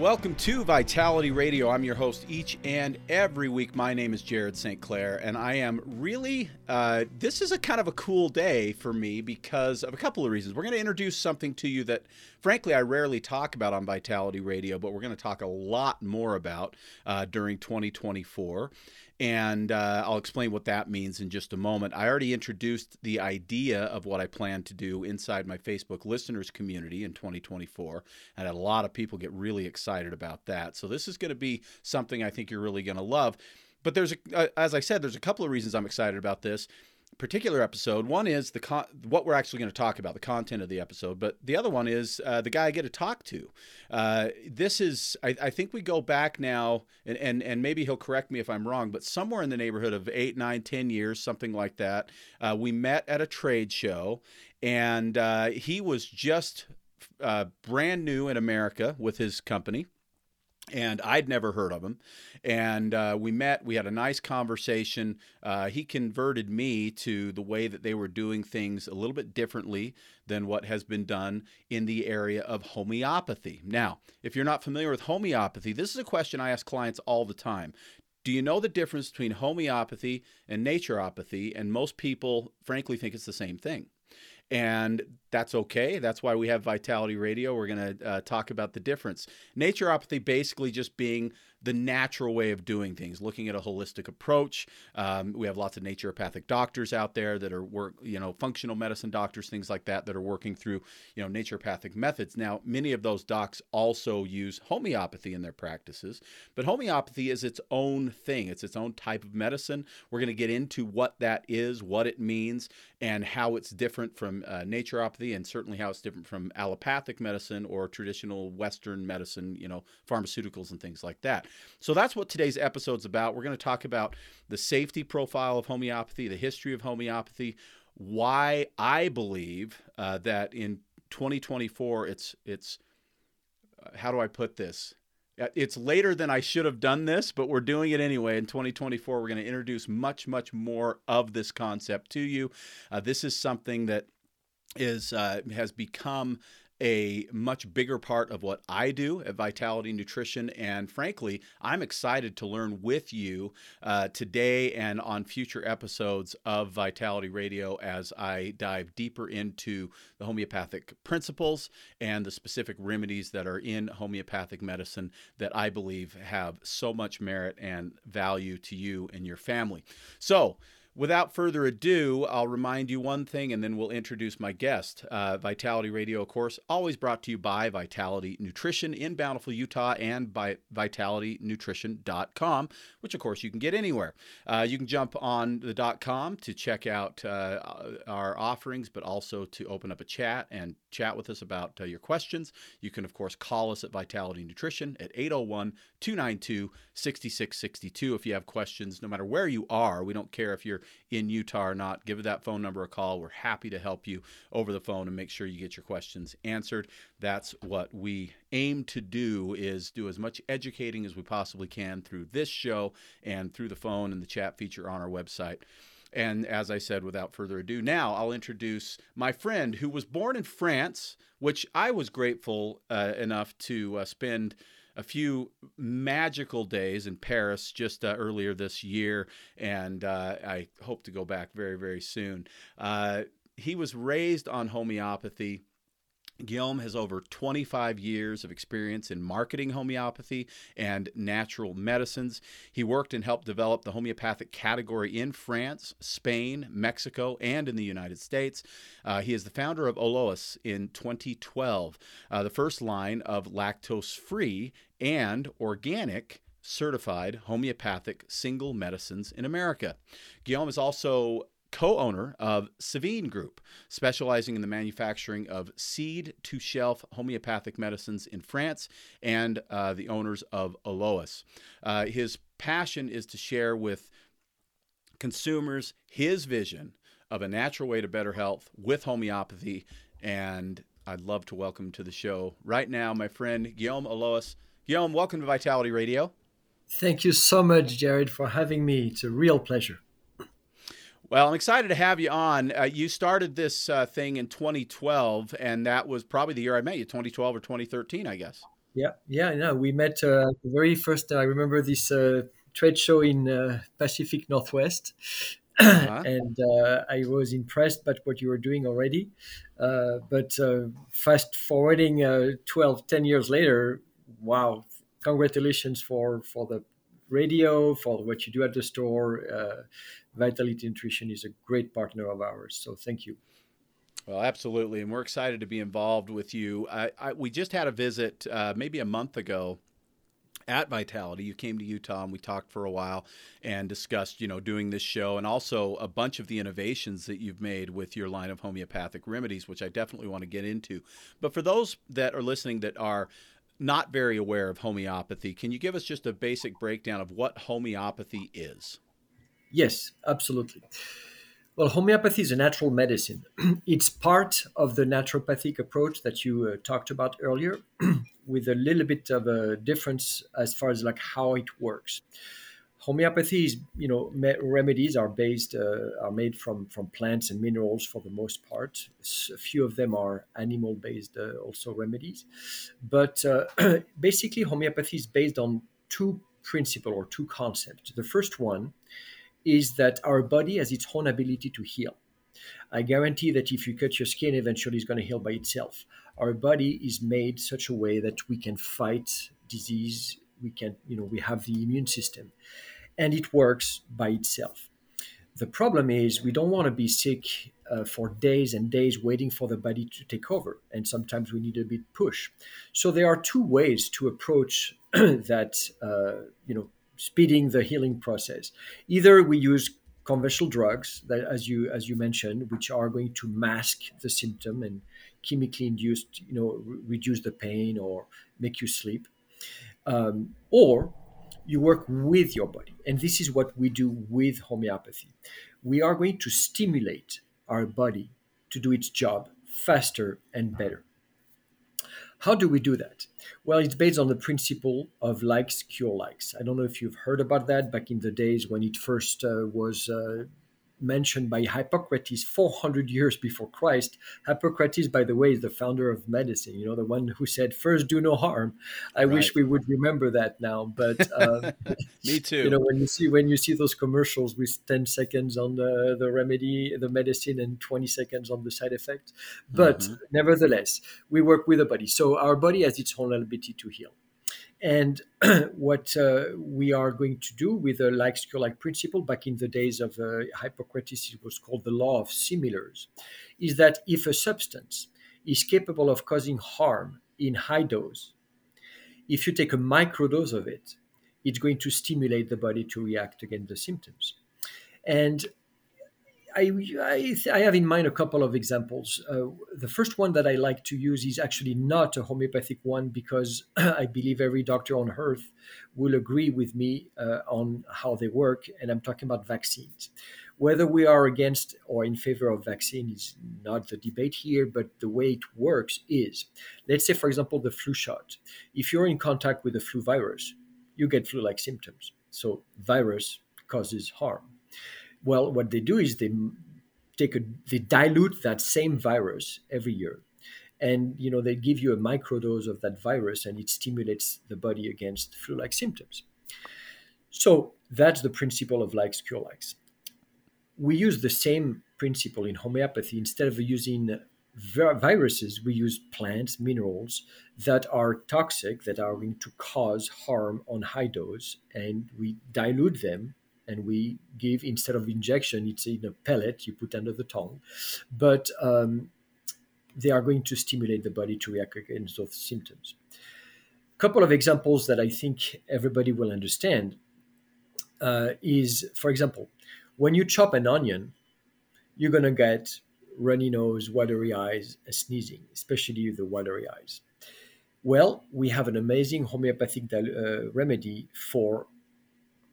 Welcome to Vitality Radio. I'm your host each and every week. My name is Jared St. Clair, and I am really, uh, this is a kind of a cool day for me because of a couple of reasons. We're going to introduce something to you that, frankly, I rarely talk about on Vitality Radio, but we're going to talk a lot more about uh, during 2024 and uh, I'll explain what that means in just a moment. I already introduced the idea of what I plan to do inside my Facebook listeners community in 2024, and a lot of people get really excited about that. So this is going to be something I think you're really going to love. But there's, a, uh, as I said, there's a couple of reasons I'm excited about this particular episode. One is the con- what we're actually going to talk about, the content of the episode, but the other one is uh, the guy I get to talk to. Uh, this is, I, I, think we go back now, and, and and maybe he'll correct me if I'm wrong, but somewhere in the neighborhood of eight, nine, ten years, something like that. Uh, we met at a trade show, and uh, he was just uh, brand new in America with his company and I'd never heard of him. And uh, we met, we had a nice conversation. Uh, he converted me to the way that they were doing things a little bit differently than what has been done in the area of homeopathy. Now, if you're not familiar with homeopathy, this is a question I ask clients all the time. Do you know the difference between homeopathy and naturopathy? And most people, frankly, think it's the same thing and that's okay. That's why we have Vitality Radio. We're going to uh, talk about the difference. Naturopathy basically just being the natural way of doing things, looking at a holistic approach. Um, we have lots of naturopathic doctors out there that are work, you know, functional medicine doctors, things like that, that are working through, you know, naturopathic methods. Now, many of those docs also use homeopathy in their practices, but homeopathy is its own thing. It's its own type of medicine. We're going to get into what that is, what it means, and how it's different from uh, naturopathy, and certainly how it's different from allopathic medicine or traditional Western medicine, you know, pharmaceuticals and things like that. So that's what today's episode's about. We're going to talk about the safety profile of homeopathy, the history of homeopathy, why I believe uh, that in 2024 it's it's uh, how do I put this? Uh, it's later than I should have done this, but we're doing it anyway. In 2024, we're going to introduce much, much more of this concept to you. Uh, this is something that is uh, has become a much bigger part of what I do at Vitality Nutrition. And frankly, I'm excited to learn with you uh, today and on future episodes of Vitality Radio as I dive deeper into the homeopathic principles and the specific remedies that are in homeopathic medicine that I believe have so much merit and value to you and your family. So, Without further ado, I'll remind you one thing and then we'll introduce my guest. Uh, Vitality Radio, of course, always brought to you by Vitality Nutrition in Bountiful, Utah, and by vitalitynutrition.com, which, of course, you can get anywhere. Uh, you can jump on the .com to check out uh, our offerings, but also to open up a chat and chat with us about uh, your questions. You can, of course, call us at Vitality Nutrition at 801 292 6662 if you have questions, no matter where you are. We don't care if you're in Utah or not, give that phone number a call. We're happy to help you over the phone and make sure you get your questions answered. That's what we aim to do is do as much educating as we possibly can through this show and through the phone and the chat feature on our website. And as I said, without further ado, now I'll introduce my friend who was born in France, which I was grateful uh, enough to uh, spend a few magical days in Paris just uh, earlier this year, and uh, I hope to go back very, very soon. Uh, he was raised on homeopathy Guillaume has over 25 years of experience in marketing homeopathy and natural medicines. He worked and helped develop the homeopathic category in France, Spain, Mexico, and in the United States. Uh, he is the founder of Ollois in 2012, uh, the first line of lactose free and organic certified homeopathic single medicines in America. Guillaume is also co owner of Savine Group, specializing in the manufacturing of seed to shelf homeopathic medicines in France, and uh, the owners of Ollois. Uh, his passion is to share with consumers his vision of a natural way to better health with homeopathy. And I'd love to welcome to the show right now my friend Guillaume Alois. Guillaume, welcome to Vitality Radio. Thank you so much, Jared, for having me. It's a real pleasure. Well, I'm excited to have you on. Uh, you started this uh, thing in 2012, and that was probably the year I met you, 2012 or 2013, I guess. Yeah, yeah, no, we met uh, the very first. I remember this uh, trade show in uh, Pacific Northwest, uh-huh. and uh, I was impressed by what you were doing already. but fast forwarding 12, 10 years later, wow, congratulations for for the radio, for what you do at the store. Vitality Nutrition is a great partner of ours. So thank you. Well, absolutely, and we're excited to be involved with you. I, I, we just had a visit uh, maybe a month ago at Vitality. You came to Utah and we talked for a while and discussed, you know, doing this show and also a bunch of the innovations that you've made with your line of homeopathic remedies, which I definitely want to get into. But for those that are listening that are not very aware of homeopathy, can you give us just a basic breakdown of what homeopathy is? Yes, absolutely. Well, homeopathy is a natural medicine. it's part of the naturopathic approach that you uh, talked about earlier, with a little bit of a difference as far as like how it works homeopathy is you know me- remedies are based uh, are made from from plants and minerals for the most part a few of them are animal based uh, also remedies but uh, basically homeopathy is based on two principles or two concepts the first one is that our body has its own ability to heal i guarantee that if you cut your skin eventually it's going to heal by itself our body is made such a way that we can fight disease we can you know we have the immune system and it works by itself. The problem is we don't want to be sick uh, for days and days waiting for the body to take over, and sometimes we need a bit push. So there are two ways to approach that, uh, you know, speeding the healing process. Either we use conventional drugs that, as you as you mentioned, which are going to mask the symptom and chemically induced, you know, re- reduce the pain or make you sleep, um, or you work with your body. And this is what we do with homeopathy. We are going to stimulate our body to do its job faster and better. How do we do that? Well, it's based on the principle of likes cure likes. I don't know if you've heard about that back in the days when it first uh, was uh, mentioned by Hippocrates 400 years before Christ. Hippocrates, by the way, is the founder of medicine, you know, the one who said, first do no harm. I right. wish we would remember that now. But uh, me too. You know, when you see when you see those commercials with 10 seconds on the, the remedy, the medicine, and 20 seconds on the side effect. But mm-hmm. nevertheless, we work with the body. So our body has its own ability to heal. And what uh, we are going to do with the like cure like principle back in the days of uh, Hippocrates, it was called the law of similars, is that if a substance is capable of causing harm in high dose, if you take a microdose of it, it's going to stimulate the body to react against the symptoms. And I, I, I, have in mind a couple of examples. Uh, the first one that I like to use is actually not a homeopathic one because I believe every doctor on earth will agree with me uh, on how they work, and I'm talking about vaccines. Whether we are against or in favor of vaccine is not the debate here, but the way it works is let's say, for example, the flu shot. If you're in contact with the flu virus, you get flu like symptoms. So, virus causes harm well, what they do is they take a they dilute that same virus every year, and you know they give you a microdose of that virus, and it stimulates the body against flu-like symptoms. So that's the principle of likes cure likes. We use the same principle in homeopathy. Instead of using viruses, we use plants, minerals that are toxic, that are going to cause harm on high dose, and we dilute them and we give instead of injection, it's in a pellet you put under the tongue, but um, they are going to stimulate the body to react against those symptoms. A couple of examples that I think everybody will understand uh, is, for example, when you chop an onion, you're going to get runny nose, watery eyes, sneezing, especially the watery eyes. Well, we have an amazing homeopathic uh, remedy for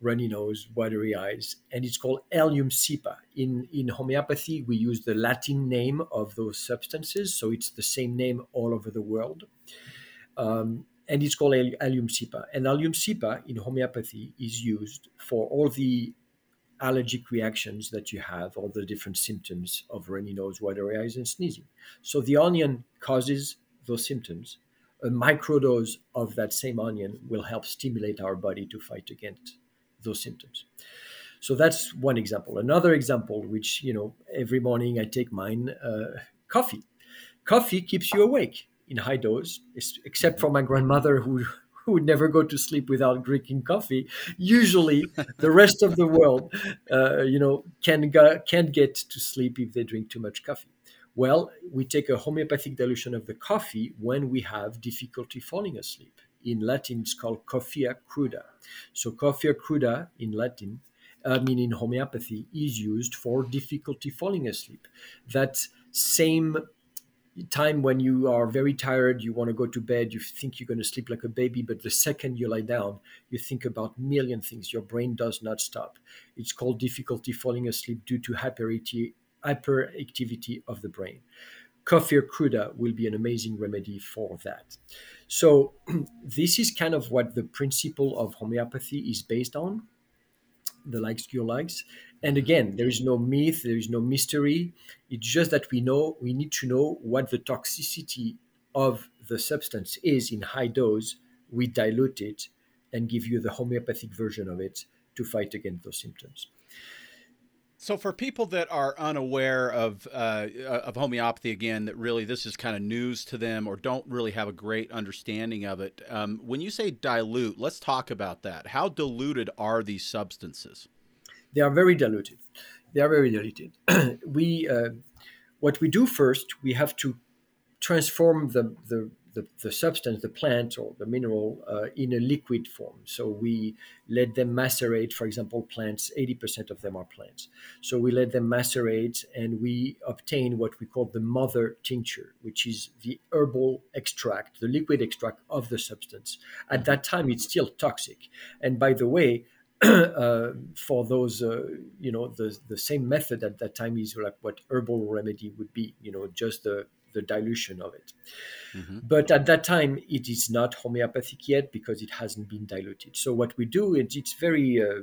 runny nose, watery eyes, and it's called Allium cepa. In, in homeopathy, we use the Latin name of those substances, so it's the same name all over the world. Um, and it's called Allium cepa. And Allium cepa in homeopathy is used for all the allergic reactions that you have, all the different symptoms of runny nose, watery eyes, and sneezing. So the onion causes those symptoms. A microdose of that same onion will help stimulate our body to fight against those symptoms. So that's one example. Another example, which you know, every morning I take mine, uh, coffee. Coffee keeps you awake in high dose, except for my grandmother who who would never go to sleep without drinking coffee. Usually, the rest of the world, uh, you know, can can't get to sleep if they drink too much coffee. Well, we take a homeopathic dilution of the coffee when we have difficulty falling asleep. In Latin, it's called coffea cruda. So, coffea cruda in Latin, uh, I mean in homeopathy, is used for difficulty falling asleep. That same time when you are very tired, you want to go to bed, you think you're going to sleep like a baby, but the second you lie down, you think about million things. Your brain does not stop. It's called difficulty falling asleep due to hyperactivity, hyperactivity of the brain. Coffea cruda will be an amazing remedy for that. So this is kind of what the principle of homeopathy is based on the likes cure likes. And again there is no myth there is no mystery. It's just that we know we need to know what the toxicity of the substance is in high dose. We dilute it and give you the homeopathic version of it to fight against those symptoms so, for people that are unaware of uh, of homeopathy, again, that really this is kind of news to them or don't really have a great understanding of it, um, when you say dilute, let's talk about that. How diluted are these substances? They are very diluted. They are very diluted. we uh, what we do first, we have to transform the the the, the substance, the plant or the mineral, uh, in a liquid form. So we let them macerate. For example, plants, 80% of them are plants. So we let them macerate and we obtain what we call the mother tincture, which is the herbal extract, the liquid extract of the substance. At that time, it's still toxic. And by the way, uh, for those, uh, you know, the the same method at that time is like what herbal remedy would be, you know, just the the dilution of it. Mm-hmm. But at that time, it is not homeopathic yet because it hasn't been diluted. So what we do, is it's very, uh,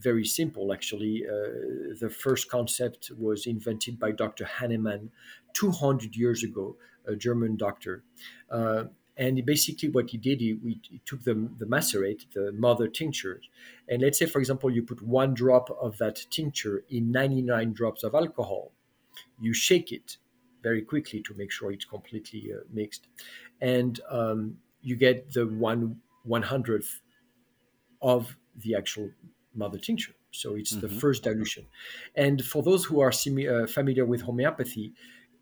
very simple actually. Uh, the first concept was invented by Dr. Hahnemann 200 years ago, a German doctor. Uh, and basically, what he did, he, he took the, the macerate, the mother tincture, and let's say, for example, you put one drop of that tincture in 99 drops of alcohol. You shake it, very quickly to make sure it's completely uh, mixed. And um, you get the one one hundredth of the actual mother tincture. So it's mm-hmm. the first dilution. And for those who are semi- uh, familiar with homeopathy,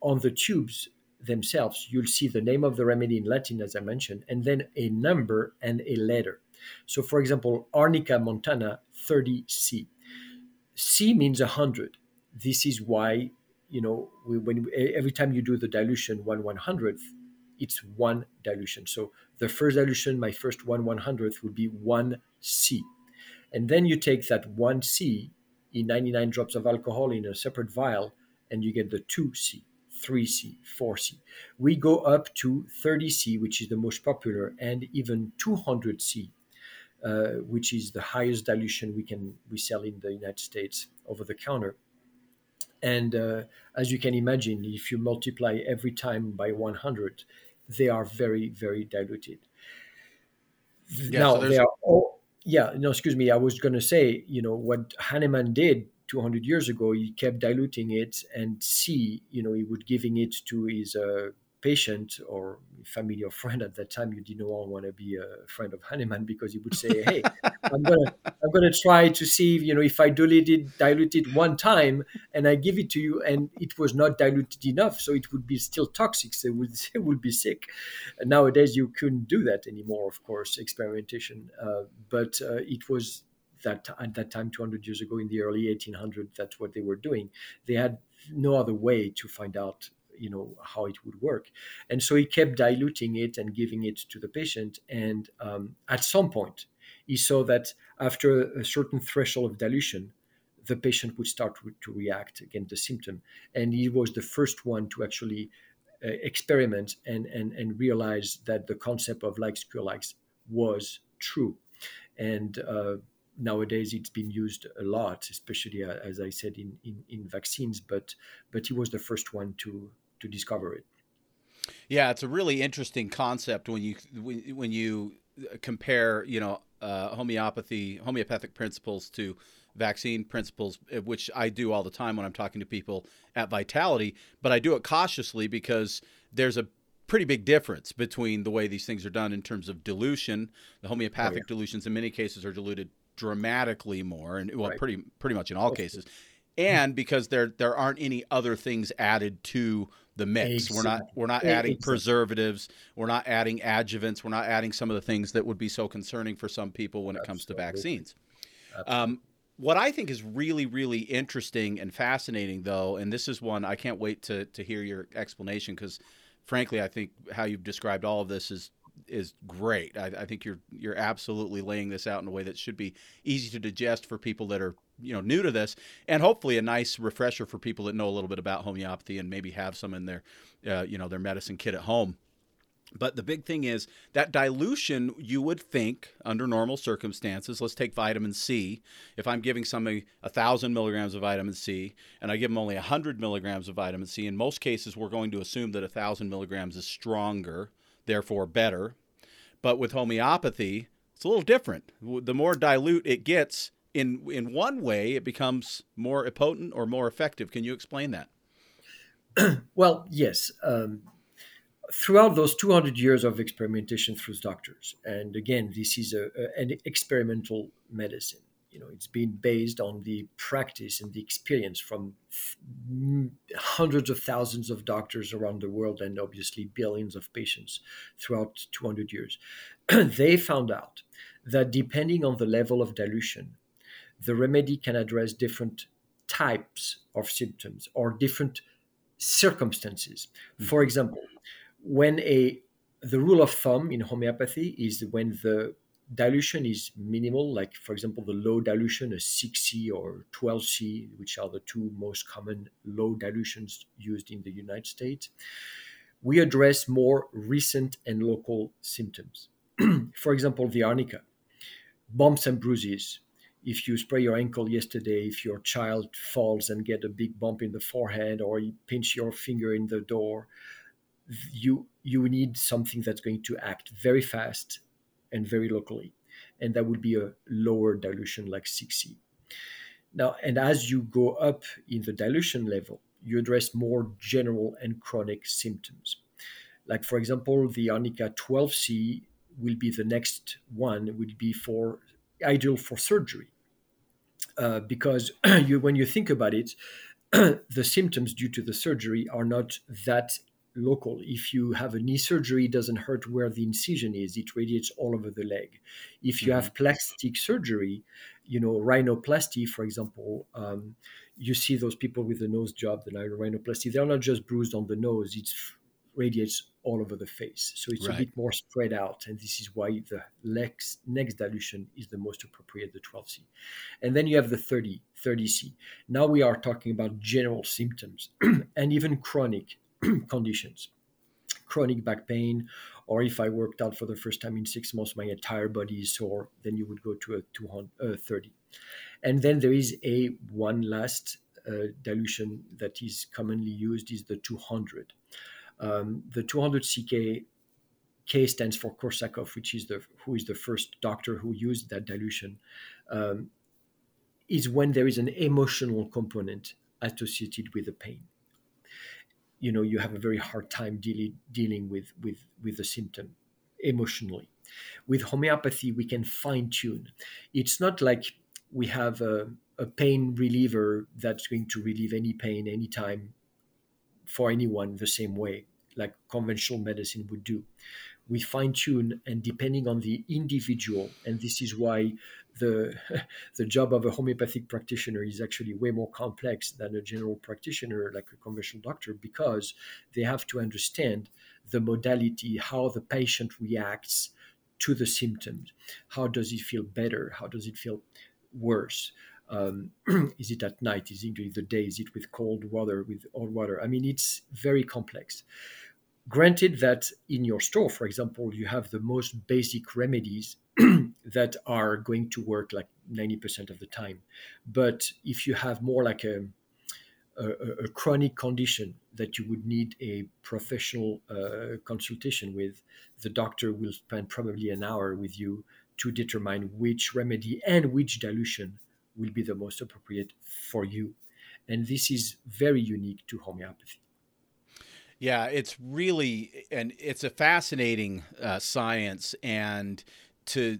on the tubes themselves, you'll see the name of the remedy in Latin, as I mentioned, and then a number and a letter. So, for example, Arnica montana 30C. C means 100. This is why you know, we, when every time you do the dilution one one hundredth, it's one dilution. So the first dilution, my first one one hundredth would be one C, and then you take that one C in 99 drops of alcohol in a separate vial, and you get the two C, three C, four C. We go up to 30 C, which is the most popular, and even 200 C. Uh, which is the highest dilution we can we sell in the United States over the counter and uh, as you can imagine, if you multiply every time by 100, they are very, very diluted. Yeah, now, so they are all, yeah, no, excuse me. I was going to say, you know, what Hahnemann did 200 years ago, he kept diluting it and see, you know, he would giving it to his uh, patient or family or friend at that time, you didn't want to be a friend of Hahnemann because he would say, "Hey, I'm gonna I'm gonna try to see you know if I dilute it dilute it one time and I give it to you and it was not diluted enough, so it would be still toxic. So it would it would be sick. And nowadays you couldn't do that anymore, of course, experimentation. Uh, but uh, it was that at that time 200 years ago in the early 1800s that's what they were doing they had no other way to find out you know how it would work and so he kept diluting it and giving it to the patient and um, at some point he saw that after a certain threshold of dilution the patient would start to react against the symptom and he was the first one to actually uh, experiment and, and and realize that the concept of likes cure likes was true and uh, nowadays it's been used a lot, especially uh, as I said in, in, in vaccines. But but he was the first one to to discover it. Yeah, it's a really interesting concept when you when, when you compare you know uh, homeopathy homeopathic principles to vaccine principles, uh, which I do all the time when I'm talking to people at Vitality. But I do it cautiously because there's a pretty big difference between the way these things are done in terms of dilution. The homeopathic oh, yeah. dilutions in many cases are diluted dramatically more, and well, right. pretty pretty much in all cases, and because there there aren't any other things added to the mix. Exactly. We're not we're not adding exactly. preservatives. We're not adding adjuvants. We're not adding some of the things that would be so concerning for some people when it comes to vaccines. Um, what I think is really really interesting and fascinating, though, and this is one I can't wait to to hear your explanation because, frankly, I think how you've described all of this is is great. I, I, think you're you're absolutely laying this out in a way that should be easy to digest for people that are you know new to this, and hopefully a nice refresher for people that know a little bit about homeopathy and maybe have some in their uh, you know their medicine kit at home. But the big thing is that dilution, you would think under normal circumstances, let's take vitamin C. If I'm giving somebody a thousand milligrams of vitamin C and I give them only a hundred milligrams of vitamin C, in most cases, we're going to assume that a thousand milligrams is stronger therefore better. But with homeopathy, it's a little different. The more dilute it gets, in in one way, it becomes more potent or more effective. Can you explain that? well, yes. Um, throughout those 200 years of experimentation through doctors, and again, this is a, a, an experimental medicine you know it's been based on the practice and the experience from hundreds of thousands of doctors around the world and obviously billions of patients throughout 200 years they found out that depending on the level of dilution the remedy can address different types of symptoms or different circumstances mm-hmm. for example when a the rule of thumb in homeopathy is when the dilution is minimal, like for example, the low dilution, a 6C or 12C, which are the two most common low dilutions used in the United States, we address more recent and local symptoms. for example, the arnica, bumps and bruises. If you spray your ankle yesterday, if your child falls and get a big bump in the forehead, or you pinch your finger in the door, you you need something that's going to act very fast and very locally. And that would be a lower dilution like 6C. Now, and as you go up in the dilution level, you address more general and chronic symptoms. Like, for example, the Arnica 12C will be the next one, would be for ideal for surgery. Uh, because you, when you think about it, the symptoms due to the surgery are not that local. If you have a knee surgery, it doesn't hurt where the incision is, it radiates all over the leg. If you mm-hmm. have plastic surgery, you know, rhinoplasty, for example, um, you see those people with the nose job, the rhinoplasty, they're not just bruised on the nose, it radiates all over the face. So it's right. a bit more spread out. And this is why the next, next dilution is the most appropriate, the 12C. And then you have the 30, 30C. Now we are talking about general symptoms and even chronic conditions. Chronic back pain or if i worked out for the first time in six months my entire body is sore then you would go to a 230 uh, and then there is a one last uh, dilution that is commonly used is the 200 um, the 200 ck K stands for Korsakoff, which is the who is the first doctor who used that dilution. Um, is when there is an emotional component associated with the pain you know you have a very hard time dealing dealing with with with the symptom emotionally. With homeopathy we can fine tune it's not like we have a, a pain reliever that's going to relieve any pain anytime for anyone the same way like conventional medicine would do we fine tune, and depending on the individual, and this is why the the job of a homeopathic practitioner is actually way more complex than a general practitioner like a conventional doctor because they have to understand the modality how the patient reacts to the symptoms. How does it feel better? How does it feel worse? Um, is it at night? Is it during the day? Is it with cold water with hot water? I mean it's very complex granted that in your store for example you have the most basic remedies that are going to work like 90% of the time. But if you have more like a, a, a chronic condition that you would need a professional uh, consultation with, the doctor will spend probably an hour with you to determine which remedy and which dilution will be the most appropriate for you. And this is very unique to homeopathy. Yeah, it's really and it's a fascinating uh, science, and to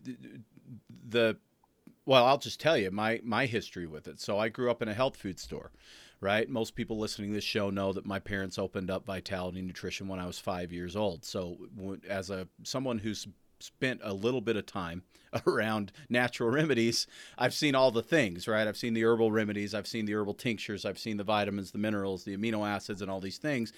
the well, I'll just tell you my my history with it. So I grew up in a health food store, right? Most people listening to this show know that my parents opened up Vitality Nutrition when I was five years old. So as a someone who's spent a little bit of time around natural remedies, I've seen all the things, right? I've seen the herbal remedies, I've seen the herbal tinctures, I've seen the vitamins, the minerals, the amino acids, and all these things.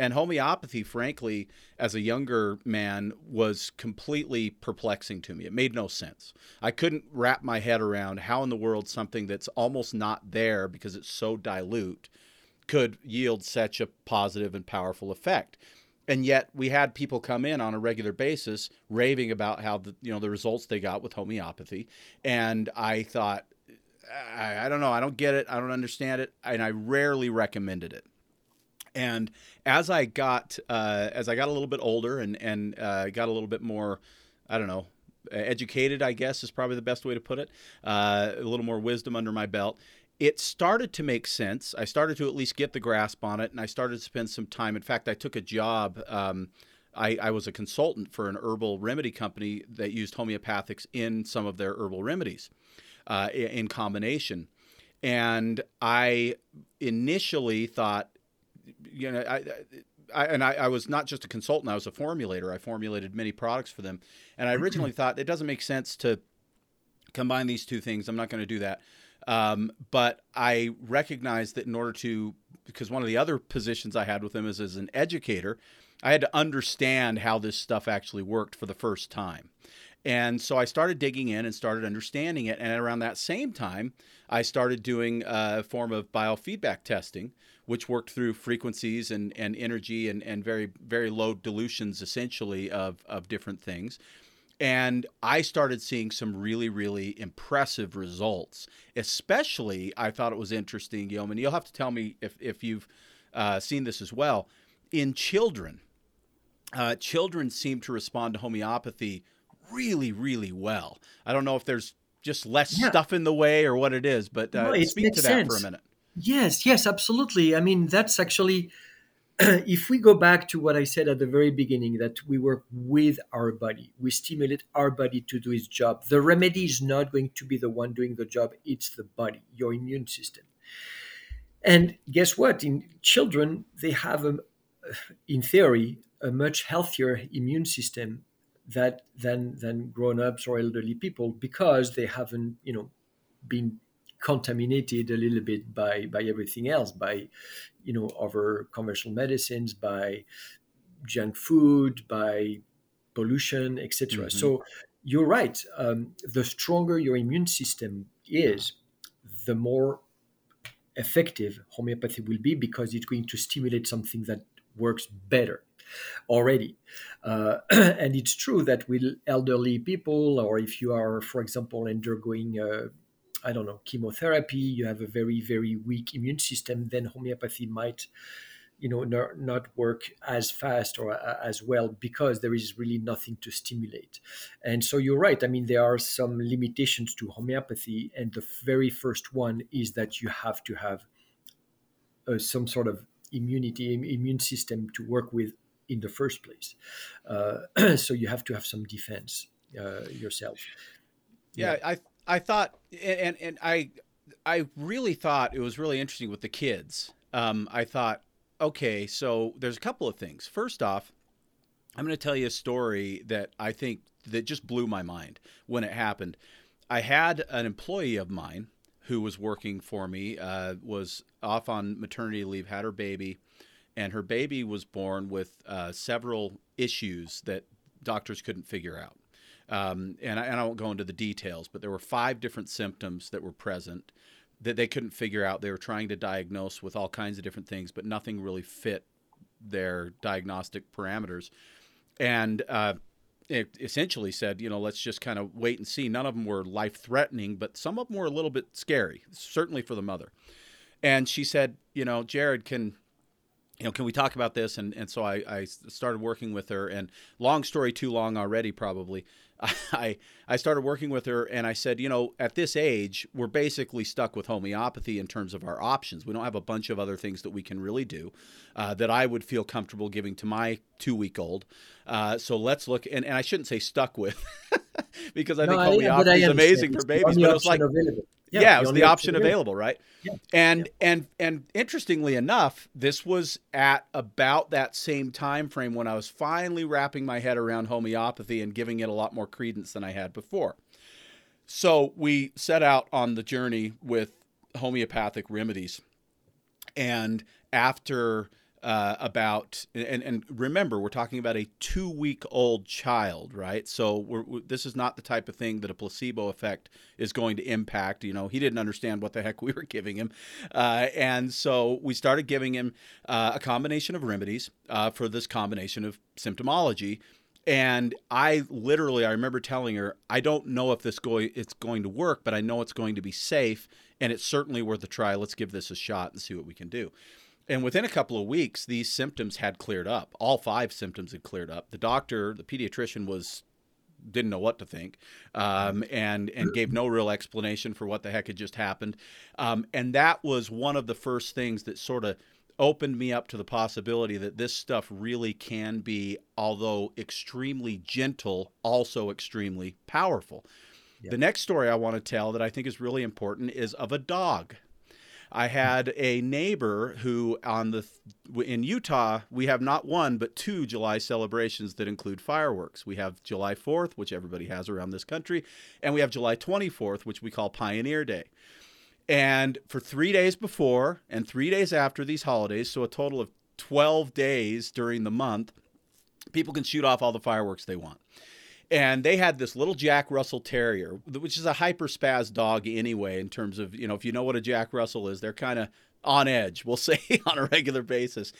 And homeopathy, frankly, as a younger man, was completely perplexing to me. It made no sense. I couldn't wrap my head around how in the world something that's almost not there because it's so dilute could yield such a positive and powerful effect. And yet we had people come in on a regular basis raving about how the you know the results they got with homeopathy. And I thought, I, I don't know, I don't get it, I don't understand it, and I rarely recommended it. And as I got uh, as I got a little bit older and and uh, got a little bit more, I don't know, educated, I guess is probably the best way to put it. Uh, a little more wisdom under my belt. It started to make sense. I started to at least get the grasp on it, and I started to spend some time. In fact, I took a job. Um, I, I, was a consultant for an herbal remedy company that used homeopathics in some of their herbal remedies uh, in combination. And I initially thought you know, I, I and I, I, was not just a consultant; I was a formulator. I formulated many products for them, and I originally thought it doesn't make sense to combine these two things. I'm not going to do that. Um, but I recognized that in order to, because one of the other positions I had with them is as an educator, I had to understand how this stuff actually worked for the first time. And so I started digging in and started understanding it. And around that same time, I started doing a form of biofeedback testing, which worked through frequencies and, and energy and, and very, very low dilutions essentially of, of different things. And I started seeing some really, really impressive results. Especially, I thought it was interesting, Guillaume. You'll have to tell me if, if you've uh, seen this as well. In children, uh, children seem to respond to homeopathy really, really well. I don't know if there's just less yeah. stuff in the way or what it is, but uh, no, speak to that sense. for a minute. Yes, yes, absolutely. I mean, that's actually, if we go back to what I said at the very beginning, that we work with our body, we stimulate our body to do its job. The remedy is not going to be the one doing the job, it's the body, your immune system. And guess what? In children, they have, a, in theory, a much healthier immune system that than than grown-ups or elderly people because they haven't you know been contaminated a little bit by by everything else by you know other commercial medicines by junk food by pollution etc mm-hmm. so you're right um, the stronger your immune system is the more effective homeopathy will be because it's going to stimulate something that works better already. Uh, and it's true that with elderly people, or if you are, for example, undergoing uh, I don't know, chemotherapy, you have a very, very weak immune system, then homeopathy might, you know, not, not work as fast or uh, as well because there is really nothing to stimulate. And so you're right. I mean, there are some limitations to homeopathy. And the very first one is that you have to have uh, some sort of immunity, immune system to work with in the first place. Uh, so you have to have some defense uh, yourself. Yeah, yeah, I I thought, and and I I really thought it was really interesting with the kids. Um, I thought, okay, so there's a couple of things. First off, I'm going to tell you a story that I think that just blew my mind when it happened. I had an employee of mine who was working for me uh, was off on maternity leave, had her baby, and her baby was born with uh, several issues that doctors couldn't figure out. Um, and, I, and I won't go into the details, but there were five different symptoms that were present that they couldn't figure out. They were trying to diagnose with all kinds of different things, but nothing really fit their diagnostic parameters. And uh, it essentially said, you know, let's just kind of wait and see. None of them were life threatening, but some of them were a little bit scary, certainly for the mother. And she said, you know, Jared, can you know, can we talk about this? And and so I, I started working with her. And long story too long already, probably. I I started working with her, and I said, you know, at this age, we're basically stuck with homeopathy in terms of our options. We don't have a bunch of other things that we can really do uh, that I would feel comfortable giving to my two week old. Uh, so let's look, and, and I shouldn't say stuck with, because I no, think homeopathy is amazing for babies, but it's like. Available yeah, yeah it was the option available, right? Yeah. And yeah. and and interestingly enough, this was at about that same time frame when I was finally wrapping my head around homeopathy and giving it a lot more credence than I had before. So we set out on the journey with homeopathic remedies. And after uh, about and and remember we're talking about a two week old child right? So we're, we're, this is not the type of thing that a placebo effect is going to impact you know he didn't understand what the heck we were giving him. Uh, and so we started giving him uh, a combination of remedies uh, for this combination of symptomology. And I literally I remember telling her I don't know if this going it's going to work but I know it's going to be safe and it's certainly worth a try. Let's give this a shot and see what we can do and within a couple of weeks, these symptoms had cleared up. All five symptoms had cleared up. The doctor, the pediatrician, was didn't know what to think, um, and and gave no real explanation for what the heck had just happened. Um, and that was one of the first things that sort of opened me up to the possibility that this stuff really can be, although extremely gentle, also extremely powerful. The next story I want to tell that I think is really important is of a dog. I had a neighbor who on the in Utah we have not one but two July celebrations that include fireworks. We have July 4th, which everybody has around this country, and we have July 24th, which we call Pioneer Day. And for 3 days before and 3 days after these holidays, so a total of 12 days during the month, people can shoot off all the fireworks they want and they had this little Jack Russell Terrier, which is a hyper spaz dog anyway. In terms of you know, if you know what a Jack Russell is, they're kind of on edge, we'll say, on a regular basis.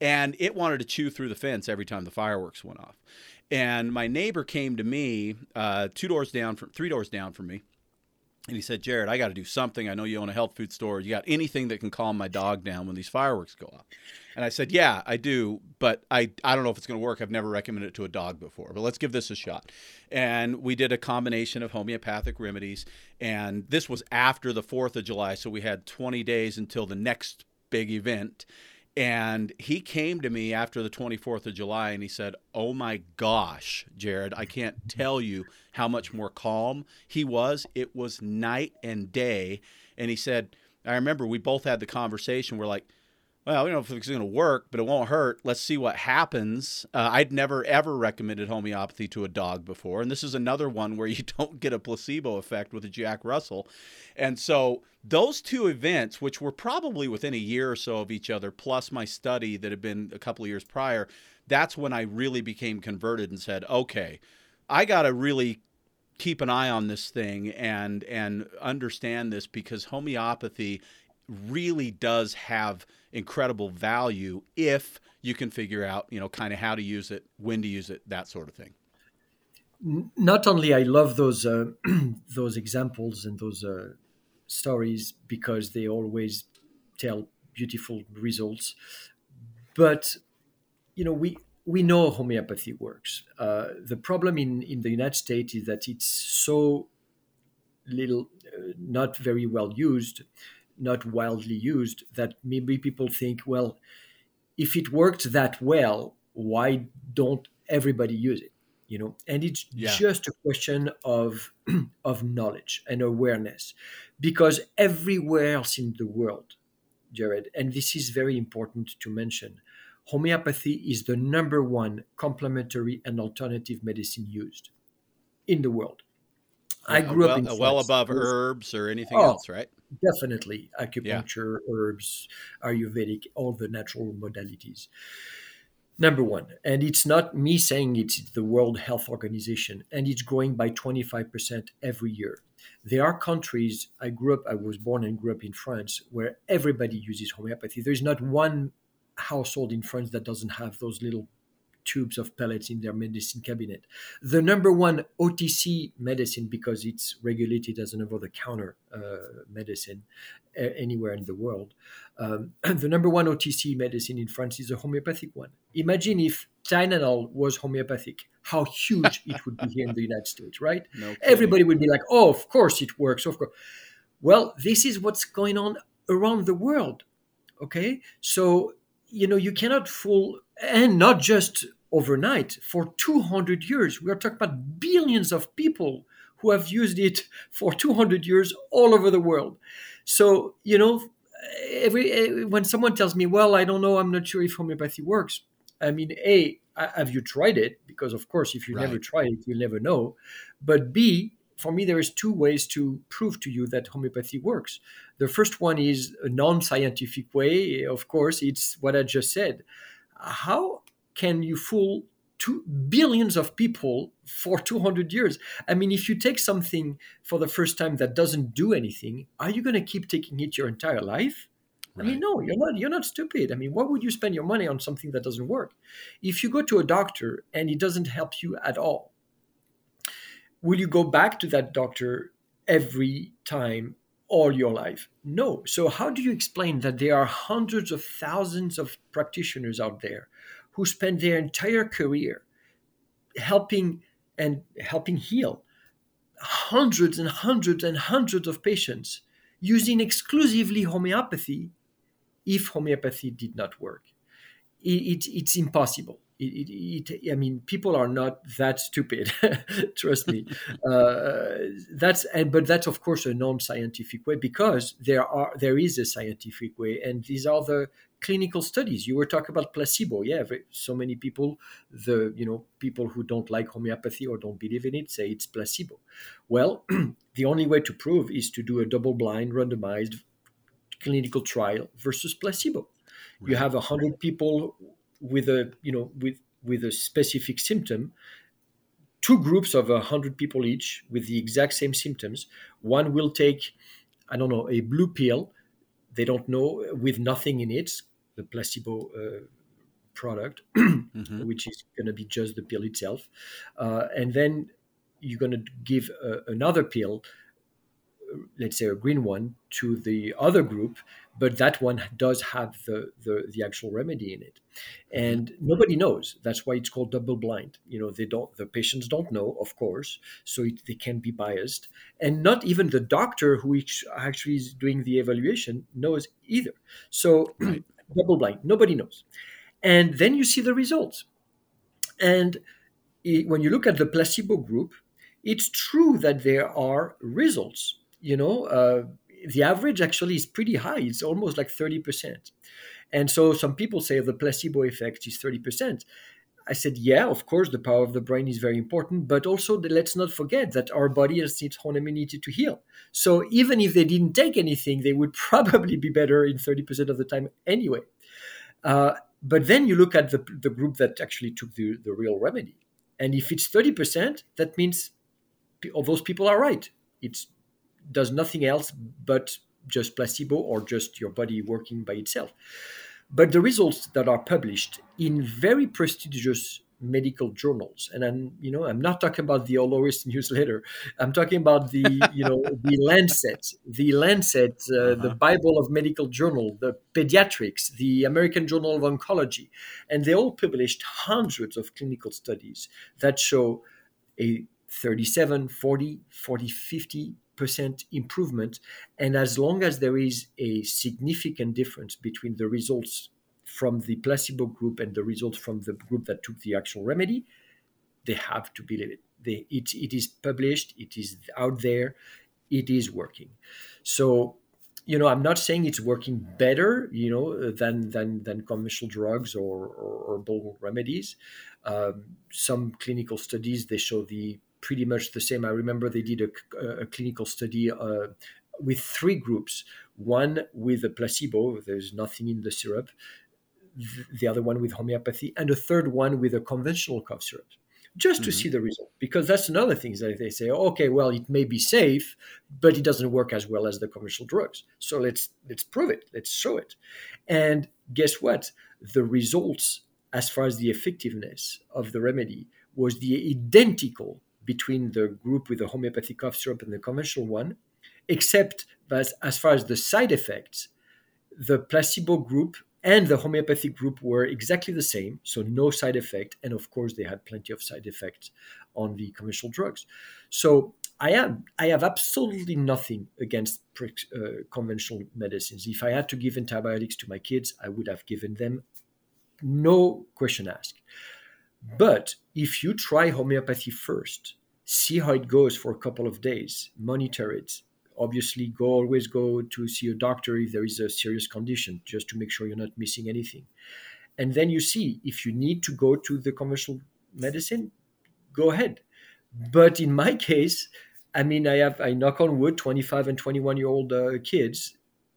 And it wanted to chew through the fence every time the fireworks went off. And my neighbor came to me, uh, two doors down from, three doors down from me, and he said, Jared, I got to do something. I know you own a health food store. You got anything that can calm my dog down when these fireworks go off? And I said, Yeah, I do, but I, I don't know if it's going to work. I've never recommended it to a dog before, but let's give this a shot. And we did a combination of homeopathic remedies. And this was after the 4th of July. So we had 20 days until the next big event. And he came to me after the 24th of July and he said, Oh my gosh, Jared, I can't tell you how much more calm he was. It was night and day. And he said, I remember we both had the conversation. We're like, well, we don't know if it's going to work, but it won't hurt. Let's see what happens. Uh, I'd never ever recommended homeopathy to a dog before, and this is another one where you don't get a placebo effect with a Jack Russell. And so those two events, which were probably within a year or so of each other, plus my study that had been a couple of years prior, that's when I really became converted and said, okay, I got to really keep an eye on this thing and and understand this because homeopathy really does have incredible value if you can figure out, you know, kind of how to use it, when to use it, that sort of thing. Not only I love those uh, those examples and those uh, stories because they always tell beautiful results, but you know we we know homeopathy works. Uh, the problem in in the United States is that it's so little, uh, not very well used not widely used that maybe people think, well, if it worked that well, why don't everybody use it? You know, and it's yeah. just a question of of knowledge and awareness, because everywhere else in the world, Jared, and this is very important to mention, homeopathy is the number one complementary and alternative medicine used in the world. I grew well, up in well above herbs or anything oh, else, right? Definitely acupuncture, yeah. herbs, Ayurvedic, all the natural modalities. Number one, and it's not me saying it's the World Health Organization, and it's growing by 25% every year. There are countries, I grew up, I was born and grew up in France, where everybody uses homeopathy. There's not one household in France that doesn't have those little tubes of pellets in their medicine cabinet. The number one OTC medicine, because it's regulated as an over the counter uh, medicine uh, anywhere in the world, um, the number one OTC medicine in France is a homeopathic one. Imagine if Tylenol was homeopathic, how huge it would be here in the United States, right? No Everybody would be like, oh, of course it works, of course. Well, this is what's going on around the world. Okay. So, you know, you cannot fool, and not just overnight for 200 years. We are talking about billions of people who have used it for 200 years all over the world. So, you know, every eh, when someone tells me, "Well, I don't know, I'm not sure if homeopathy works." I mean, a have you tried it? Because of course, if you right. never try it, you'll never know. But b for me, there is two ways to prove to you that homeopathy works. The first one is a non-scientific way. Of course, it's what I just said. How can you fool two billions of people for 200 years? I mean if you take something for the first time that doesn't do anything are you going to keep taking it your entire life? Right. i mean no you're not you're not stupid. I mean why would you spend your money on something that doesn't work? If you go to a doctor and it doesn't help you at all will you go back to that doctor every time all your life no so how do you explain that there are hundreds of thousands of practitioners out there who spend their entire career helping and helping heal hundreds and hundreds and hundreds of patients using exclusively homeopathy if homeopathy did not work. It, it, it's impossible. It, it, I mean, people are not that stupid. Trust me. Uh, that's and but that's of course a non-scientific way because there are there is a scientific way, and these are the clinical studies. You were talking about placebo. Yeah, so many people, the you know people who don't like homeopathy or don't believe in it say it's placebo. Well, the only way to prove is to do a double-blind, randomized clinical trial versus placebo. Right. You have a hundred people with a you know with with a specific symptom. Two groups of a hundred people each with the exact same symptoms. One will take, I don't know, a blue pill they don't know with nothing in it, the placebo uh, product, mm-hmm. which is going to be just the pill itself. Uh, and then you're going to give uh, another pill, let's say a green one, to the other group, but that one does have the, the, the actual remedy in it. Mm-hmm. And nobody knows. That's why it's called double blind. You know, they don't, the patients don't know, of course, so it, they can be biased. And not even the doctor who actually is doing the evaluation knows either. So, right double blind, nobody knows. And then you see the results. And it, when you look at the placebo group, it's true that there are results. You know, uh, the average actually is pretty high. It's almost like 30%. And so some people say the placebo effect is 30%. I said, yeah, of course, the power of the brain is very important, but also let's not forget that our body has its own immunity to heal. So even if they didn't take anything, they would probably be better in 30% of the time anyway. Uh, but then you look at the, the group that actually took the, the real remedy. And if it's 30%, that means all those people are right. It does nothing else but just placebo or just your body working by itself. But the results that are published in very prestigious medical journals, and I'm you know I'm not talking about the Ollois newsletter. I'm talking about the you know the Lancet, the Lancet, uh, uh-huh. the Bible of medical journal, the Pediatrics, the American Journal of Oncology, and they all published hundreds of clinical studies that show a 37, 40, 40, 50 percent improvement. And as long as there is a significant difference between the results from the placebo group and the results from the group that took the actual remedy, they have to believe it. They, it, it is published, it is out there, it is working. So you know, I'm not saying it's working better, you know, than than than commercial drugs or or herbal remedies. Um, some clinical studies they show the pretty much the same. I remember they did a, a clinical study uh, with three groups: one with a placebo, there's nothing in the syrup; the other one with homeopathy, and a third one with a conventional cough syrup just to mm-hmm. see the result. Because that's another thing that they say okay well it may be safe but it doesn't work as well as the commercial drugs. So let's let's prove it. Let's show it. And guess what? The results as far as the effectiveness of the remedy was the identical between the group with the homeopathic cough syrup and the conventional one except that as far as the side effects the placebo group and the homeopathic group were exactly the same, so no side effect, and of course they had plenty of side effects on the commercial drugs. So I am I have absolutely nothing against uh, conventional medicines. If I had to give antibiotics to my kids, I would have given them, no question asked. But if you try homeopathy first, see how it goes for a couple of days, monitor it, obviously go always go to see a doctor if there is a serious condition just to make sure you're not missing anything. And then you see if you need to go to the conventional medicine go ahead. But in my case i mean i have i knock on wood 25 and 21 year old uh, kids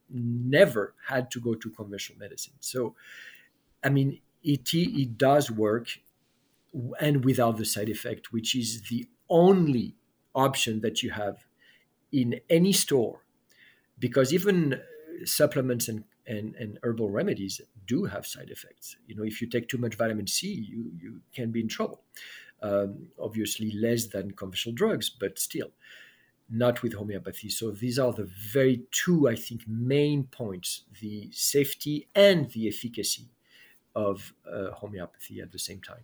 never had to go to conventional medicine. So i mean it, it does work and without the side effect which is the only option that you have in any store because even supplements and, and, and herbal remedies do have side effects. You know, if you take too much vitamin C, you, you can be in trouble. Um, obviously, less than conventional drugs, but still not with homeopathy. So these are the very two, I think, main points: the safety and the efficacy of uh, homeopathy at the same time.